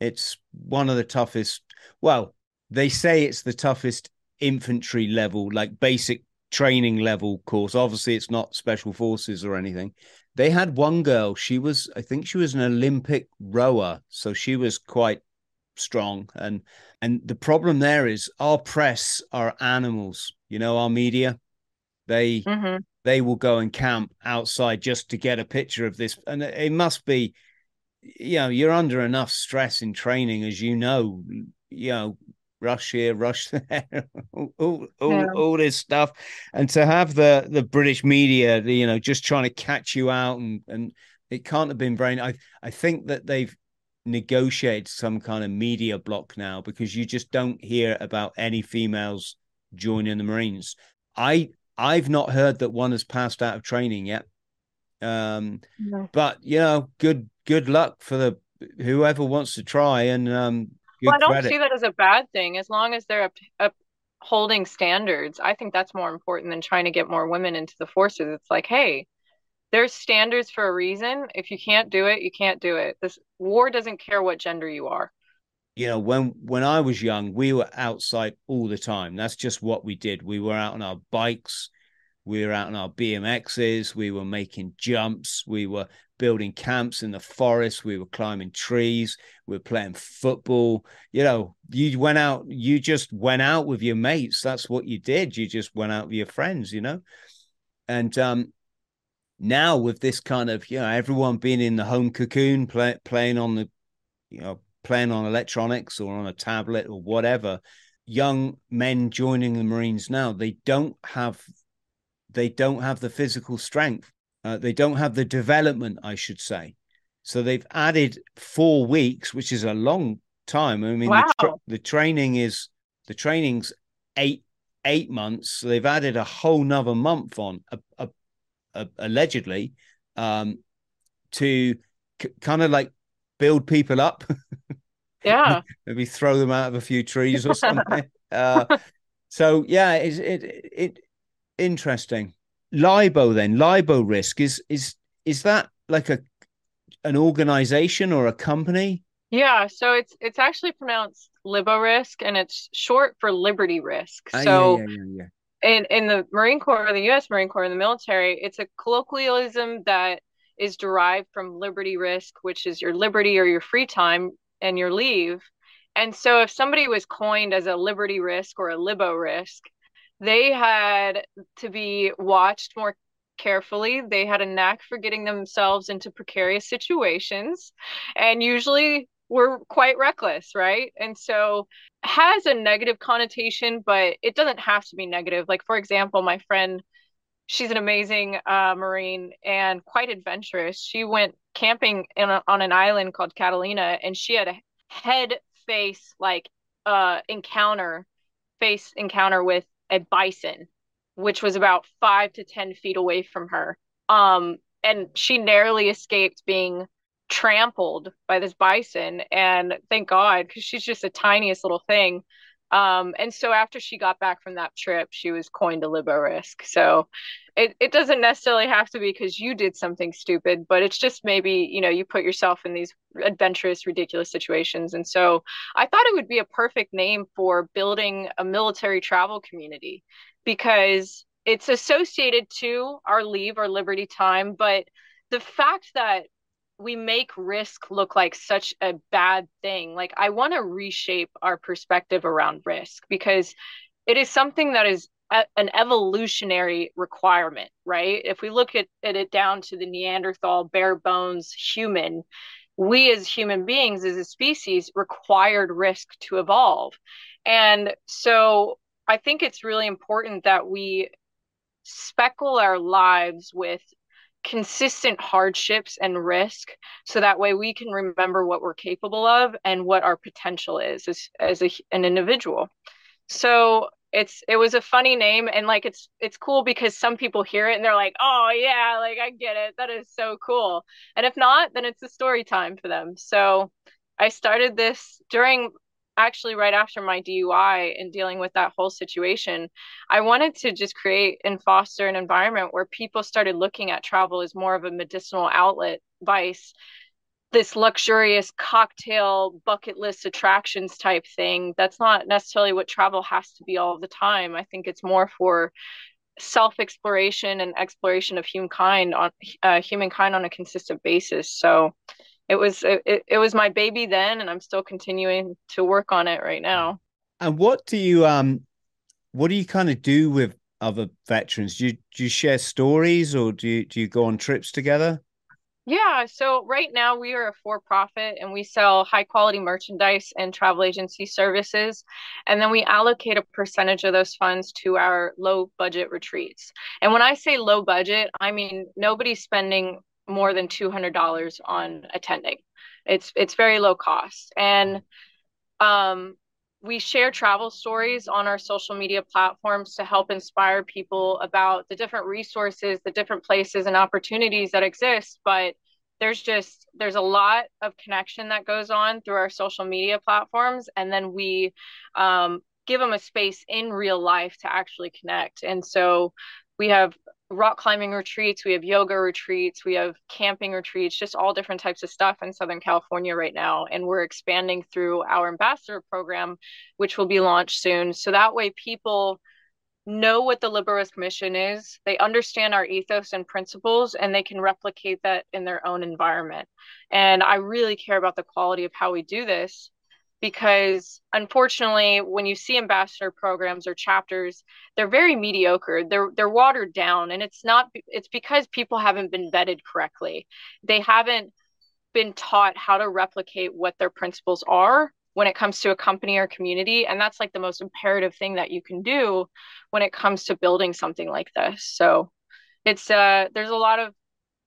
It's one of the toughest. Well, they say it's the toughest infantry level, like basic training level course. Obviously, it's not special forces or anything. They had one girl, she was, I think she was an Olympic rower. So she was quite strong. And and the problem there is our press are animals, you know, our media. They mm-hmm. they will go and camp outside just to get a picture of this. And it must be, you know, you're under enough stress in training, as you know, you know, rush here, rush there, all, all, yeah. all, this stuff, and to have the the British media, you know, just trying to catch you out, and and it can't have been brain. I I think that they've negotiated some kind of media block now because you just don't hear about any females joining the Marines. I I've not heard that one has passed out of training yet. Um, no. but you know, good good luck for the whoever wants to try and um well, I don't credit. see that as a bad thing as long as they're up, upholding standards. I think that's more important than trying to get more women into the forces. It's like, hey, there's standards for a reason. If you can't do it, you can't do it. This war doesn't care what gender you are. You know, when when I was young, we were outside all the time. That's just what we did. We were out on our bikes, we were out on our BMXs, we were making jumps, we were building camps in the forest, we were climbing trees, we were playing football. You know, you went out, you just went out with your mates. That's what you did. You just went out with your friends, you know. And um now with this kind of you know everyone being in the home cocoon play, playing on the you know playing on electronics or on a tablet or whatever young men joining the marines now they don't have they don't have the physical strength uh, they don't have the development i should say so they've added four weeks which is a long time i mean wow. the, tra- the training is the training's eight eight months so they've added a whole nother month on a, a uh, allegedly um, to c- kind of like build people up. Yeah, maybe throw them out of a few trees or something. uh, so yeah, it, it interesting. Libo then Libo risk is is is that like a an organization or a company? Yeah, so it's it's actually pronounced LIBO risk, and it's short for Liberty Risk. Ah, so yeah, yeah, yeah, in in the Marine Corps, the U.S. Marine Corps, in the military, it's a colloquialism that is derived from liberty risk, which is your liberty or your free time and your leave. And so, if somebody was coined as a liberty risk or a libo risk, they had to be watched more carefully. They had a knack for getting themselves into precarious situations and usually were quite reckless, right? And so has a negative connotation, but it doesn't have to be negative. Like, for example, my friend, she's an amazing uh, Marine and quite adventurous. She went camping a, on an island called Catalina and she had a head face like uh, encounter, face encounter with a bison, which was about five to 10 feet away from her. Um, and she narrowly escaped being trampled by this bison and thank god because she's just the tiniest little thing um and so after she got back from that trip she was coined a libo risk so it, it doesn't necessarily have to be because you did something stupid but it's just maybe you know you put yourself in these adventurous ridiculous situations. And so i thought it would be a perfect name for building a military travel community because it's associated to our leave our liberty time but the fact that we make risk look like such a bad thing. Like I want to reshape our perspective around risk because it is something that is a, an evolutionary requirement, right? If we look at, at it down to the Neanderthal bare bones human, we as human beings as a species required risk to evolve. And so I think it's really important that we speckle our lives with consistent hardships and risk so that way we can remember what we're capable of and what our potential is as, as a, an individual. So it's it was a funny name and like it's it's cool because some people hear it and they're like oh yeah like i get it. That is so cool. And if not then it's a story time for them. So i started this during actually right after my DUI and dealing with that whole situation, I wanted to just create and foster an environment where people started looking at travel as more of a medicinal outlet vice this luxurious cocktail bucket list attractions type thing. That's not necessarily what travel has to be all the time. I think it's more for self exploration and exploration of humankind on uh, humankind on a consistent basis. So it was it, it was my baby then and i'm still continuing to work on it right now. And what do you um what do you kind of do with other veterans? Do you do you share stories or do you do you go on trips together? Yeah so right now we are a for profit and we sell high quality merchandise and travel agency services and then we allocate a percentage of those funds to our low budget retreats. And when i say low budget i mean nobody's spending more than $200 on attending. It's it's very low cost. And um we share travel stories on our social media platforms to help inspire people about the different resources, the different places and opportunities that exist. But there's just there's a lot of connection that goes on through our social media platforms, and then we um, give them a space in real life to actually connect. And so we have rock climbing retreats, we have yoga retreats, we have camping retreats, just all different types of stuff in Southern California right now. And we're expanding through our ambassador program, which will be launched soon. So that way people know what the Libo risk mission is, they understand our ethos and principles, and they can replicate that in their own environment. And I really care about the quality of how we do this because unfortunately when you see ambassador programs or chapters they're very mediocre. They're they're watered down and it's not it's because people haven't been vetted correctly. They haven't been taught how to replicate what their principles are when it comes to a company or community and that's like the most imperative thing that you can do when it comes to building something like this. So it's uh there's a lot of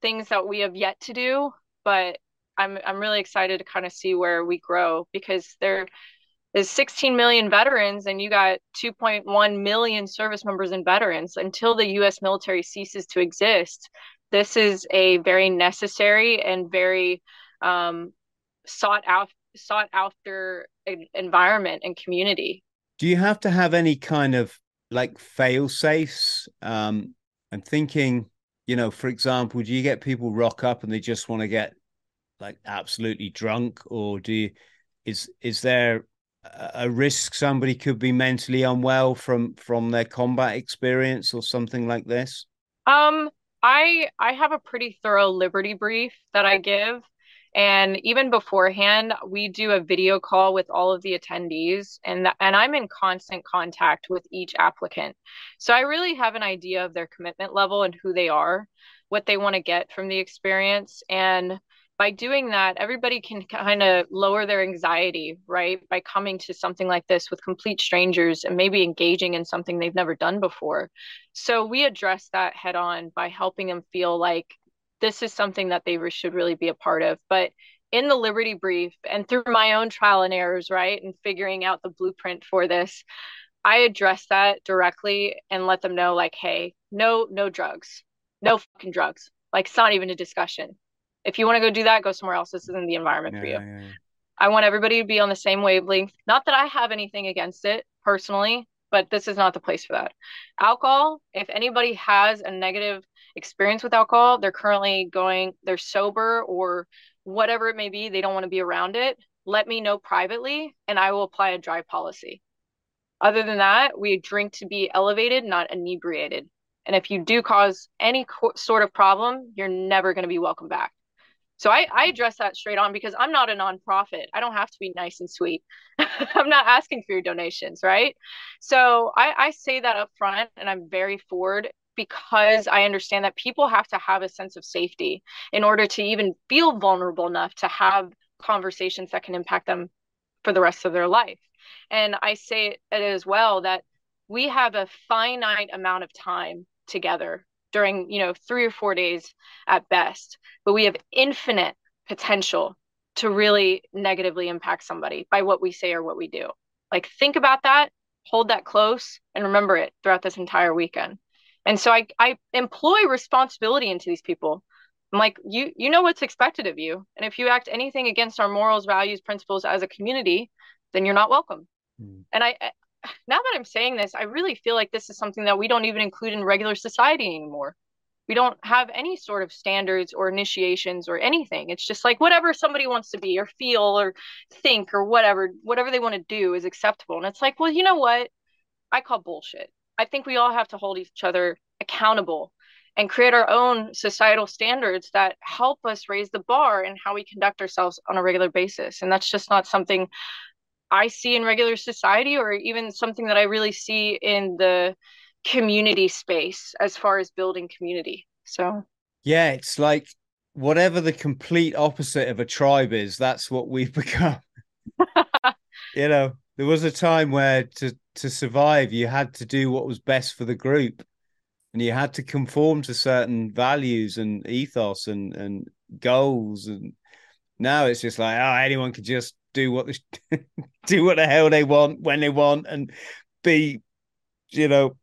things that we have yet to do but I'm I'm really excited to kind of see where we grow because there is 16 million veterans and you got 2.1 million service members and veterans until the US military ceases to exist. This is a very necessary and very um, sought out sought after environment and community. Do you have to have any kind of like fail safes? Um i'm thinking you know for example do you get people rock up and they just want to get like absolutely drunk, or do you, is is there a risk somebody could be mentally unwell from from their combat experience or something like this? Um, I I have a pretty thorough liberty brief that I give. And even beforehand, we do a video call with all of the attendees, and th- and I'm in constant contact with each applicant. So I really have an idea of their commitment level and who they are, what they want to get from the experience, and by doing that, everybody can kind of lower their anxiety, right? By coming to something like this with complete strangers and maybe engaging in something they've never done before. So we address that head on by helping them feel like this is something that they should really be a part of. But in the Liberty Brief and through my own trial and errors, right, and figuring out the blueprint for this, I address that directly and let them know, like, hey, no, no drugs, no fucking drugs. Like, it's not even a discussion if you want to go do that, go somewhere else. This isn't the environment yeah, for you. Yeah, yeah. I want everybody to be on the same wavelength. Not that I have anything against it personally, but this is not the place for that. Alcohol, if anybody has a negative experience with alcohol, they're currently going, they're sober or whatever it may be, they don't want to be around it, let me know privately and I will apply a dry policy. Other than that, we drink to be elevated, not inebriated. And if you do cause any co- sort of problem, you're never going to be welcome back. So I, I address that straight on because I'm not a nonprofit. I don't have to be nice and sweet. I'm not asking for your donations, right? So I, I say that up front and I'm very forward because I understand that people have to have a sense of safety in order to even feel vulnerable enough to have conversations that can impact them for the rest of their life. And I say it as well that we have a finite amount of time together during you know three or four days at best. But we have infinite potential to really negatively impact somebody by what we say or what we do. Like think about that hold that close and remember it throughout this entire weekend. And so i i employ responsibility into these people. I'm like you you know what's expected of you. And if you act anything against our morals values principles as a community then you're not welcome. Mm. and i now that I'm saying this, I really feel like this is something that we don't even include in regular society anymore. We don't have any sort of standards or initiations or anything. It's just like whatever somebody wants to be or feel or think or whatever, whatever they want to do is acceptable. And it's like, well, you know what? I call bullshit. I think we all have to hold each other accountable and create our own societal standards that help us raise the bar in how we conduct ourselves on a regular basis. And that's just not something I see in regular society or even something that I really see in the community space as far as building community. So, yeah, it's like whatever the complete opposite of a tribe is, that's what we've become. you know, there was a time where to to survive, you had to do what was best for the group, and you had to conform to certain values and ethos and and goals. And now it's just like, oh, anyone could just do what they do what the hell they want when they want and be, you know,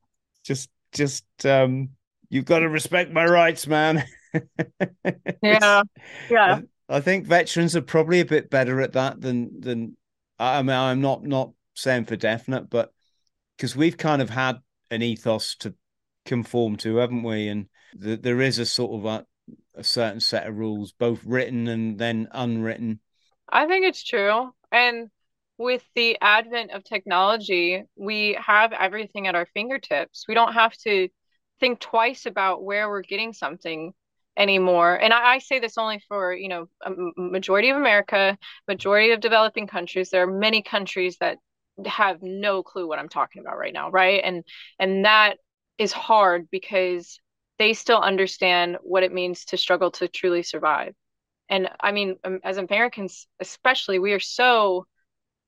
just just um you've got to respect my rights, man. yeah. Yeah. I, I think veterans are probably a bit better at that than than I mean I'm not not saying for definite, but because we've kind of had an ethos to conform to, haven't we? And the, there is a sort of a, a certain set of rules, both written and then unwritten. I think it's true. And with the advent of technology, we have everything at our fingertips. We don't have to think twice about where we're getting something anymore. And I, I, say this only for, you know, a majority of America, majority of developing countries. There are many countries that have no clue what I'm talking about right now, right? And and that is hard because they still understand what it means to struggle to truly survive. And I mean, um, as Americans, especially, we are so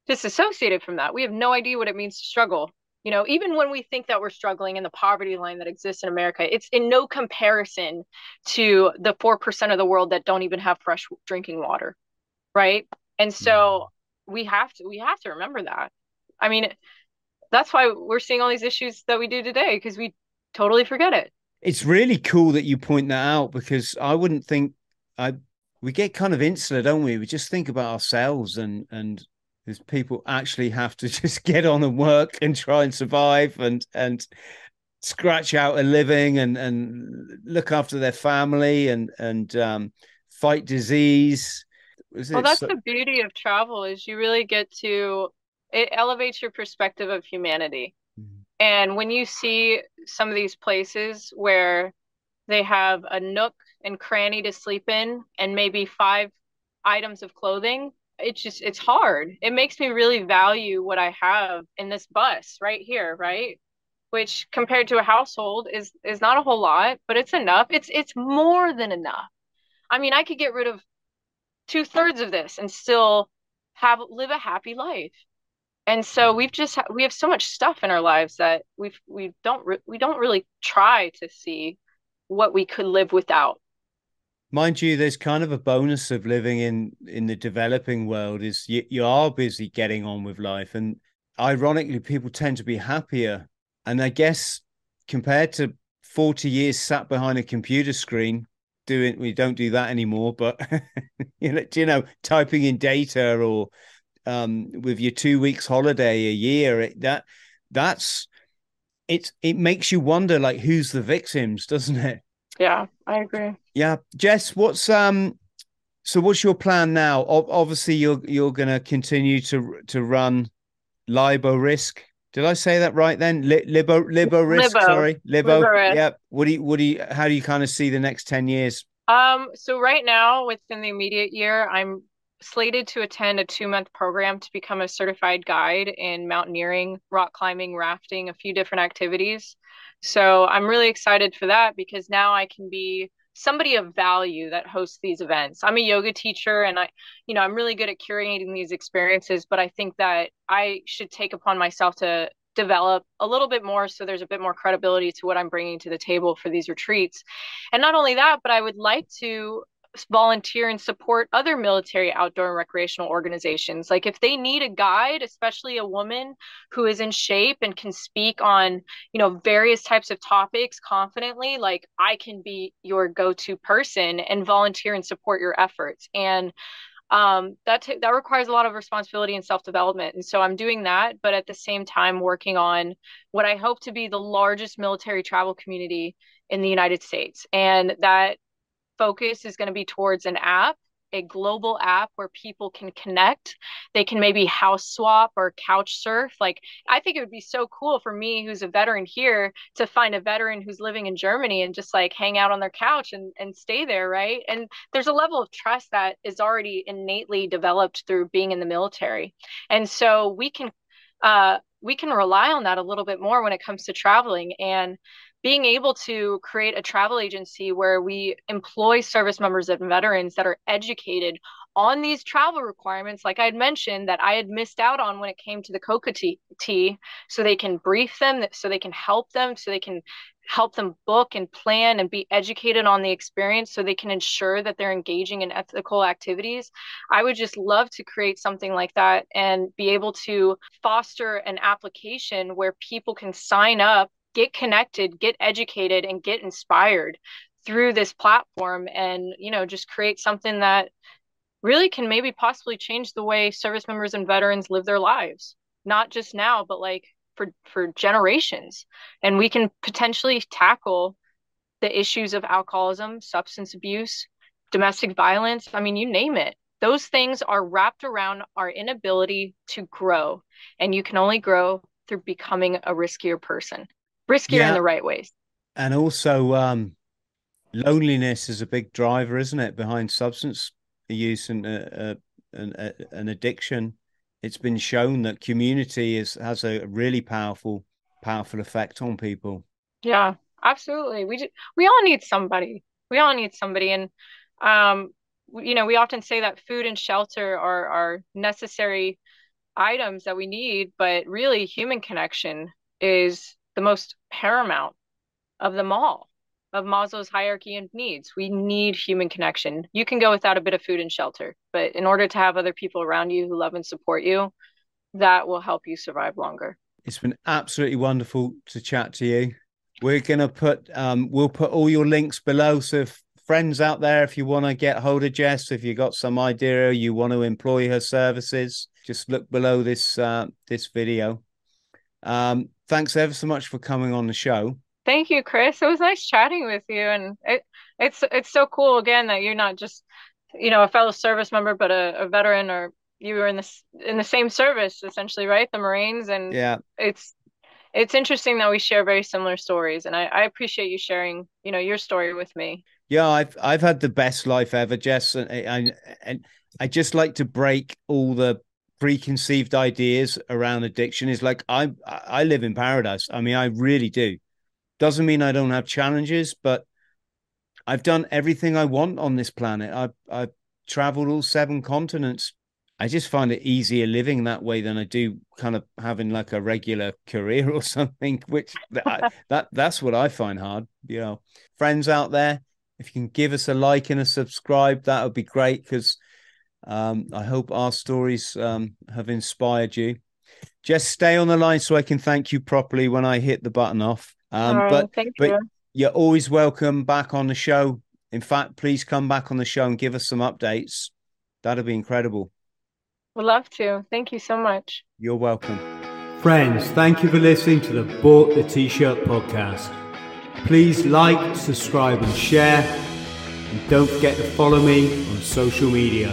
disassociated from that. We have no idea what it means to struggle. You know, even when we think that we're struggling in the poverty line that exists in America, it's in no comparison to the 4% of the world that don't even have fresh drinking water. Right. And so mm-hmm. we have to, we have to remember that. I mean, that's why we're seeing all these issues that we do today because we totally forget it. It's really cool that you point that out because I wouldn't think I we get kind of insular, don't we? We just think about ourselves and and there's people actually have to just get on and work and try and survive and and scratch out a living and and look after their family and and um, fight disease. well, that's so- the beauty of travel is you really get to it elevates your perspective of humanity. Mm-hmm. And when you see some of these places where they have a nook and cranny to sleep in and maybe five items of clothing, it's just it's hard. It makes me really value what I have in this bus right here, right? Which compared to a household is is not a whole lot, but it's enough. It's it's more than enough. I mean, I could get rid of two thirds of this and still have live a happy life and so we've just we have so much stuff in our lives that we've we don't re- we don't really try to see what we could live without mind you there's kind of a bonus of living in in the developing world is you, you are busy getting on with life and ironically people tend to be happier and i guess compared to 40 years sat behind a computer screen doing we don't do that anymore but you know you know typing in data or um, with your two weeks holiday a year, it, that that's it. It makes you wonder, like, who's the victims, doesn't it? Yeah, I agree. Yeah, Jess, what's um, so what's your plan now? O- obviously, you're you're going to continue to to run Libo Risk. Did I say that right then? Li- Libo Libo Risk. Libo. Sorry, Libo. Libo yeah. What do you what do you how do you kind of see the next ten years? Um. So right now, within the immediate year, I'm slated to attend a two month program to become a certified guide in mountaineering, rock climbing, rafting, a few different activities. So I'm really excited for that because now I can be somebody of value that hosts these events. I'm a yoga teacher and I, you know, I'm really good at curating these experiences, but I think that I should take upon myself to develop a little bit more so there's a bit more credibility to what I'm bringing to the table for these retreats. And not only that, but I would like to volunteer and support other military outdoor and recreational organizations. Like if they need a guide, especially a woman who is in shape and can speak on, you know, various types of topics confidently, like I can be your go-to person and volunteer and support your efforts. And um, that t- that requires a lot of responsibility and self development, and so I'm doing that, but at the same time working on what I hope to be the largest military travel community in the United States, and that focus is going to be towards an app a global app where people can connect. They can maybe house swap or couch surf. Like, I think it would be so cool for me, who's a veteran here, to find a veteran who's living in Germany and just like hang out on their couch and, and stay there, right? And there's a level of trust that is already innately developed through being in the military. And so we can, uh, we can rely on that a little bit more when it comes to traveling. And being able to create a travel agency where we employ service members and veterans that are educated on these travel requirements, like I had mentioned, that I had missed out on when it came to the coca tea, so they can brief them, so they can help them, so they can help them book and plan and be educated on the experience so they can ensure that they're engaging in ethical activities. I would just love to create something like that and be able to foster an application where people can sign up, get connected, get educated, and get inspired through this platform and, you know, just create something that really can maybe possibly change the way service members and veterans live their lives, not just now, but like for for generations. And we can potentially tackle the issues of alcoholism substance abuse domestic violence i mean you name it. Those things are wrapped around our inability to grow. And you can only grow through becoming a riskier person riskier yeah. in the right ways. And also um loneliness is a big driver isn't it behind substance use and uh, uh, an, uh, an addiction. It's been shown that community is has a really powerful powerful effect on people. Yeah absolutely. We just, we all need somebody. We all need somebody. And um you know we often say that food and shelter are are necessary items that we need but really human connection is the most paramount of them all of Maslow's hierarchy of needs. We need human connection. You can go without a bit of food and shelter, but in order to have other people around you who love and support you, that will help you survive longer. It's been absolutely wonderful to chat to you. We're gonna put um, we'll put all your links below. So if friends out there, if you want to get hold of Jess, if you got some idea you want to employ her services, just look below this uh, this video. Um, thanks ever so much for coming on the show. Thank you, Chris. It was nice chatting with you, and it it's it's so cool again that you're not just you know a fellow service member, but a, a veteran, or you were in this in the same service essentially, right? The Marines, and yeah, it's it's interesting that we share very similar stories, and I, I appreciate you sharing you know your story with me. Yeah, I've I've had the best life ever, Jess, and and, and I just like to break all the preconceived ideas around addiction. Is like I I live in paradise. I mean, I really do. Doesn't mean I don't have challenges, but I've done everything I want on this planet. I've I've traveled all seven continents. I just find it easier living that way than I do kind of having like a regular career or something. Which that that's what I find hard. You know, friends out there, if you can give us a like and a subscribe, that would be great because um, I hope our stories um, have inspired you. Just stay on the line so I can thank you properly when I hit the button off. Um, oh, but thank but you. you're always welcome back on the show. In fact, please come back on the show and give us some updates. That'd be incredible. Would love to. Thank you so much. You're welcome. Friends, thank you for listening to the Bought the T-Shirt podcast. Please like, subscribe, and share. And don't forget to follow me on social media.